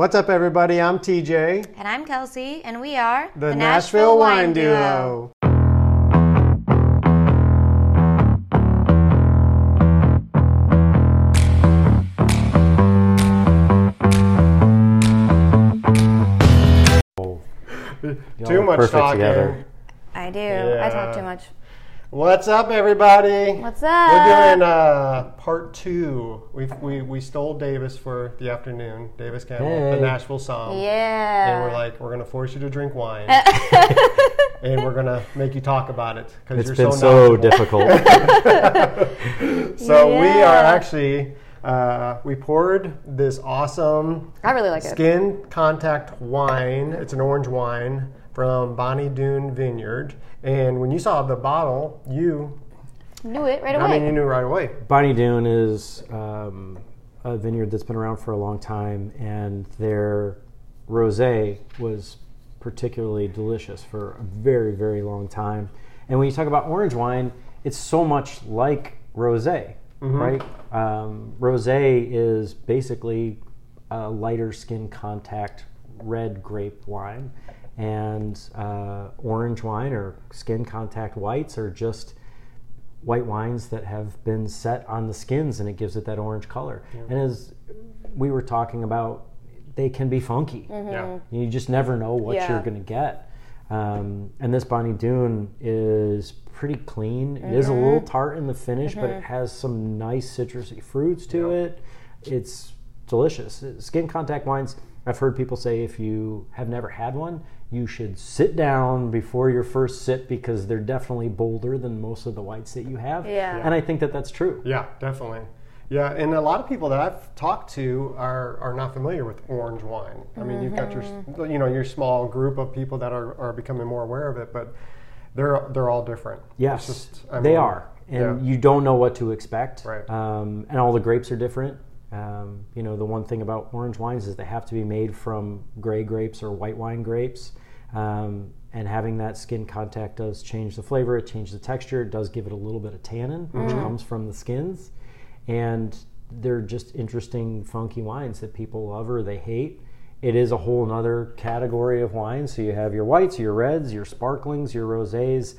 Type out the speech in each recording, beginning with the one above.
What's up, everybody? I'm TJ, And I'm Kelsey, and we are the, Nashville, Wine Duo. Too much perfect talking. together. I do. Yeah. I talk too much. What's up, everybody? What's up? We're doing uh, part two. We we we stole Davis for the afternoon. Davis Campbell, the Hey. Nashville Somm. yeah. And we're like, we're gonna force you to drink wine, and we're gonna make you talk about it because It's you're been so so difficult. So we are actually uh, we poured this awesome I really like it. skin contact wine. It's an orange wine from Bonny Doon Vineyard. And when you saw the bottle, you Knew it right away. I mean you knew right away. Bonny Doon is um, a vineyard that's been around for a long time, and their rosé was particularly delicious for a very, very long time. And when you talk about orange wine, it's so much like rosé, right? Um, rosé is basically a lighter skin contact red grape wine, and uh, orange wine or skin contact whites are just white wines that have been set on the skins and it gives it that orange color. And as we were talking about, they can be funky. Yeah. You just never know what Yeah. you're going to get. Um, and this Bonny Doon is pretty clean. It is a little tart in the finish, but it has some nice citrusy fruits to it. It's delicious. Skin contact wines, I've heard people say if you have never had one, you should sit down before your first sip because they're definitely bolder than most of the whites that you have. Yeah. And I think that that's true. Yeah, definitely. Yeah, and a lot of people that I've talked to are, are not familiar with orange wine. I mean, you've got your Mm-hmm. you know your small group of people that are, are becoming more aware of it, but they're they're all different. Yes, just- they mean, are, and yeah. you don't know what to expect. Right. Um, and all the grapes are different. Um, you know, the one thing about orange wines is they have to be made from gray grapes or white wine grapes. Um, and having that skin contact does change the flavor. It changes the texture. It does give it a little bit of tannin, which Mm-hmm. comes from the skins. And they're just interesting, funky wines that people love or they hate. It is a whole nother category of wine. So you have your whites, your reds, your sparklings, your rosés,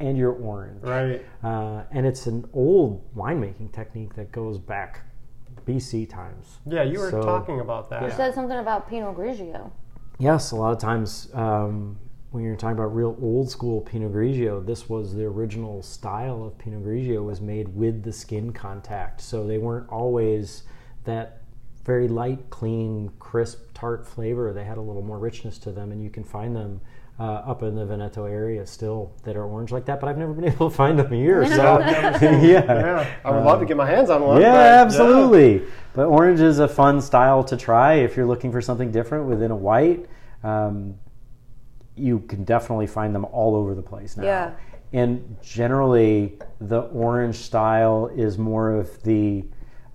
and your orange. Right. Uh, and it's an old winemaking technique that goes back BC times. Yeah, you were So- talking about that. You said something about Pinot Grigio. Yes, a lot of times um, when you're talking about real old school Pinot Grigio, this was the original style of Pinot Grigio was made with the skin contact. So they weren't always that very light, clean, crisp, tart flavor. They had a little more richness to them, and you can find them uh, up in the Veneto area still that are orange like that. But I've never been able to find them here. So yeah, Yeah, I would love to get my hands on one. yeah, but, absolutely. But orange is a fun style to try if you're looking for something different within a white. Um, you can definitely find them all over the place now. Yeah. And generally, the orange style is more of the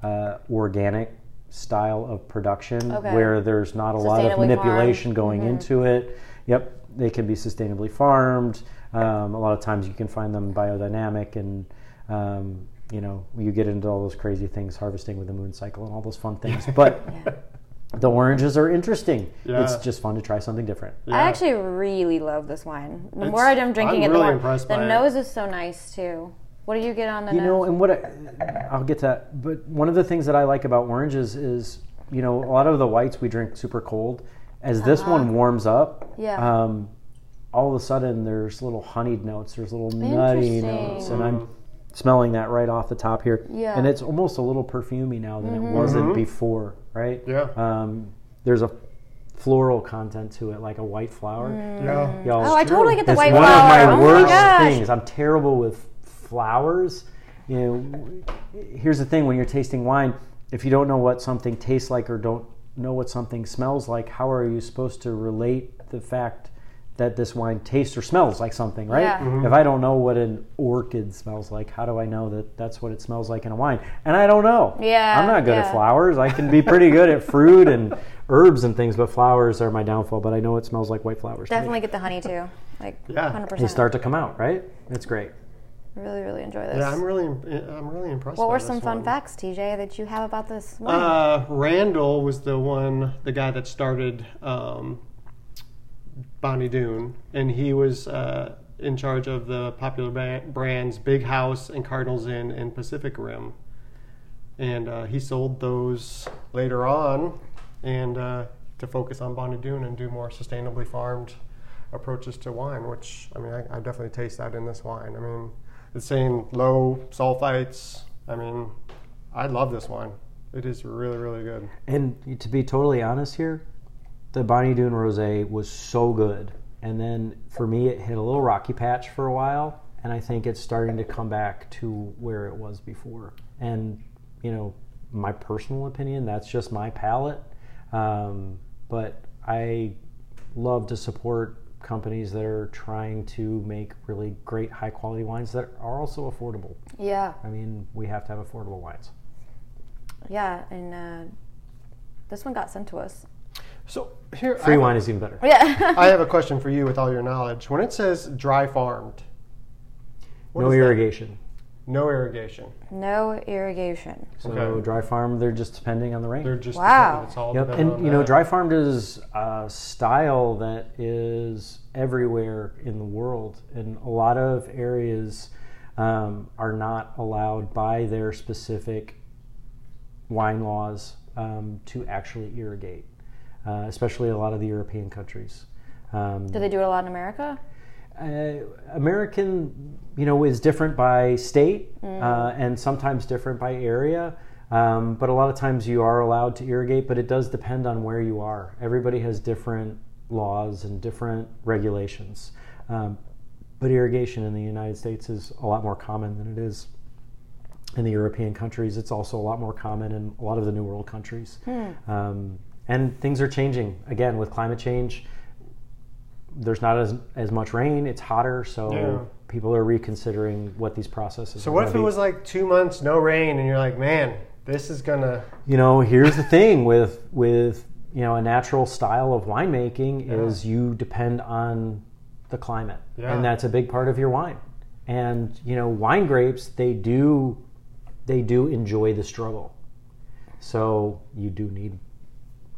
uh, organic style of production Okay. where there's not a lot of manipulation farmed. going into it. Yep, they can be sustainably farmed. Um, a lot of times you can find them biodynamic and um, you know you get into all those crazy things harvesting with the moon cycle and all those fun things but the oranges are interesting Yeah. it's just fun to try something different Yeah. I actually really love this wine. The It's- more I'm drinking I'm it, really the more impressed the by it. nose is so nice too. What do you get on the you nose? know and what I, i'll get to that but one of the things that i like about oranges is you know a lot of the whites we drink super cold as this one warms up Uh-huh. Yeah. um, all of a sudden there's little honeyed notes there's little nutty notes and i'm smelling that right off the top here Yeah. and it's almost a little perfumey now than it wasn't before right Yeah. um, there's a floral content to it like a white flower Yeah. Y'all, Oh, I totally get the it's white one flower. of my Oh my worst gosh. things. I'm terrible with flowers. You know, here's the thing: when you're tasting wine, if you don't know what something tastes like or don't know what something smells like, how are you supposed to relate the fact that this wine tastes or smells like something, right? Yeah. Mm-hmm. If I don't know what an orchid smells like, how do I know that that's what it smells like in a wine? And I don't know. Yeah, I'm not good at flowers. I can be pretty good at fruit and herbs and things, but flowers are my downfall. But I know it smells like white flowers. Definitely get the honey too. Like Yeah. 100%. They start to come out, right? It's great. Really, really enjoy this. Yeah, I'm really, I'm really impressed. what were some fun one. facts, TJ, that you have about this wine? Uh, Randall was the one, the guy that started um, Bonny Doon, and he was uh, in charge of the popular ba- brands Big House and Cardinal Zin and Pacific Rim. And uh, he sold those later on, and uh, to focus on Bonny Doon and do more sustainably farmed approaches to wine. Which I mean, I, I definitely taste that in this wine. I mean, it's saying low sulfites. I mean, I love this wine. It is really, really good. And to be totally honest here, the Bonny Doon Rosé was so good. And then for me, it hit a little rocky patch for a while. And I think it's starting to come back to where it was before. And, you know, my personal opinion, that's just my palate. Um, but I love to support companies that are trying to make really great high quality wines that are also affordable. yeah, I mean, we have to have affordable wines. yeah, and uh, this one got sent to us. So here, Free I, wine is even better. Yeah. I have a question for you with all your knowledge. When it says dry farmed, what no is that? Irrigation. no irrigation. no irrigation. So Okay. dry farm, they're just depending on the rain. They're just Wow. It's all Yep, and on you know, that. dry farmed is a style that is everywhere in the world, and a lot of areas um, are not allowed by their specific wine laws um, to actually irrigate, uh, especially a lot of the European countries. Um, Do they do it a lot in America? Uh, American, you know, is different by state uh, and sometimes different by area. Um, but a lot of times you are allowed to irrigate, but it does depend on where you are. Everybody has different laws and different regulations. Um, but irrigation in the United States is a lot more common than it is in the European countries. It's also a lot more common in a lot of the New World countries. Um, and things are changing again with climate change there's not as as much rain. It's hotter, so Yeah. people are reconsidering what these processes. So what if it be. was like two months no rain, and you're like, man, this is gonna. You know, here's the thing with with you know a natural style of winemaking is you depend on the climate, Yeah. and that's a big part of your wine. And you know, wine grapes they do they do enjoy the struggle, so you do need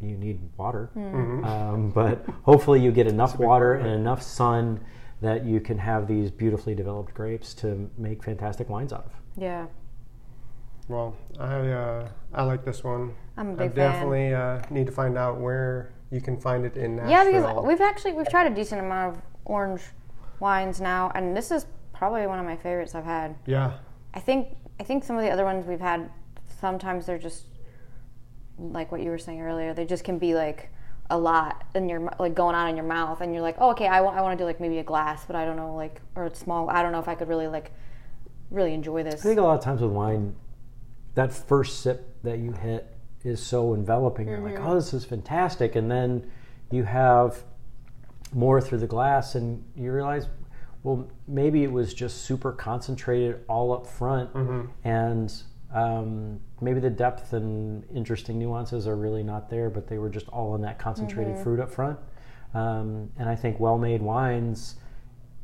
you need water, um, but hopefully you get enough water and enough sun that you can have these beautifully developed grapes to make fantastic wines out of. Yeah. Well, I uh, I like this one. I'm a I big fan. definitely uh, need to find out where you can find it in Nashville. Yeah, because we've actually we've tried a decent amount of orange wines now, and this is probably one of my favorites I've had. yeah, I think I think some of the other ones we've had sometimes they're just like what you were saying earlier. They just can be like a lot in your m- like going on in your mouth, and you're like, oh, okay, I want I want to do like maybe a glass, but I don't know like or a small. I don't know if I could really like really enjoy this. I think a lot of times with wine, that first sip that you hit is so enveloping. You're like, mm-hmm. oh, this is fantastic. And then you have more through the glass and you realize, well, maybe it was just super concentrated all up front. Mm-hmm. And um, maybe the depth and interesting nuances are really not there, but they were just all in that concentrated fruit up front. Um, and I think well made wines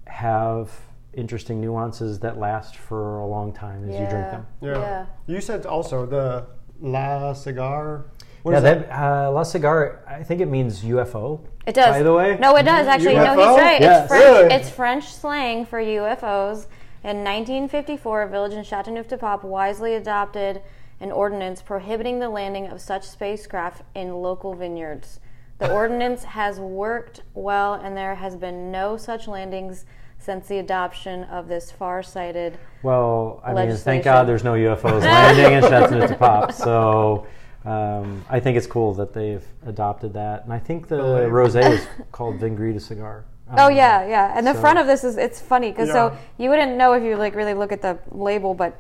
have interesting nuances that last for a long time as you drink them. yeah. Yeah. You said also the La Cigar. What yeah, is that, uh, La Cigar, I think it means UFO. It does. By the way, No, it does actually. No, he's right. Yes. It's French. Really? It's French slang for UFOs. In 1954, a village in Chateauneuf-du-Pape wisely adopted an ordinance prohibiting the landing of such spacecraft in local vineyards. The ordinance has worked well, and there has been no such landings since the adoption of this far-sighted. Well, I mean, thank God there's no UFOs landing in Chateauneuf-du-Pape. So um, I think it's cool that they've adopted that, and I think the label. rosé is called Vin Gris de Cigare. Oh Um, yeah, yeah. And the so- front of this is it's funny because Yeah. so you wouldn't know if you like really look at the label, but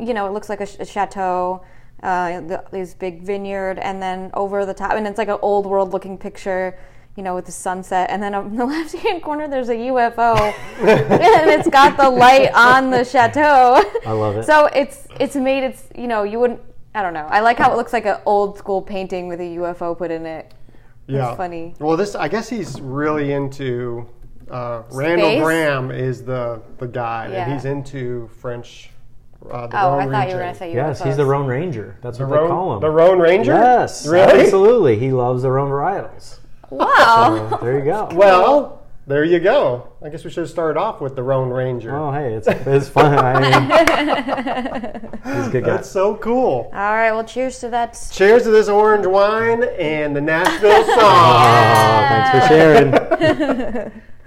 you know it looks like a, ch- a chateau, uh, the, these big vineyard, and then over the top, and it's like an old world looking picture. You know, with the sunset, and then on the left hand corner there's a UFO, and it's got the light on the chateau. I love it. So it's it's made it's you know you wouldn't I don't know I like how it looks like an old school painting with a UFO put in it. Yeah. That's funny. Well, this I guess he's really into uh, Randall Space? Grahm is the the guy, Yeah. and he's into French. Uh, the Oh, I Rhone thought you were going to say UFOs. Yes, he's the Rhone Ranger. That's The what they Rhone, call him. the Rhone Ranger. Yes, really. absolutely. He loves the Rhone varietals. Wow. So there you go. Well, there you go. I guess we should have started off with the Rhone Ranger. Oh, hey, it's, it's fun. I mean, he's a good guy. That's so cool. All right. Well, cheers to that. Cheers to this orange wine and the Nashville Somm. Oh, thanks for sharing.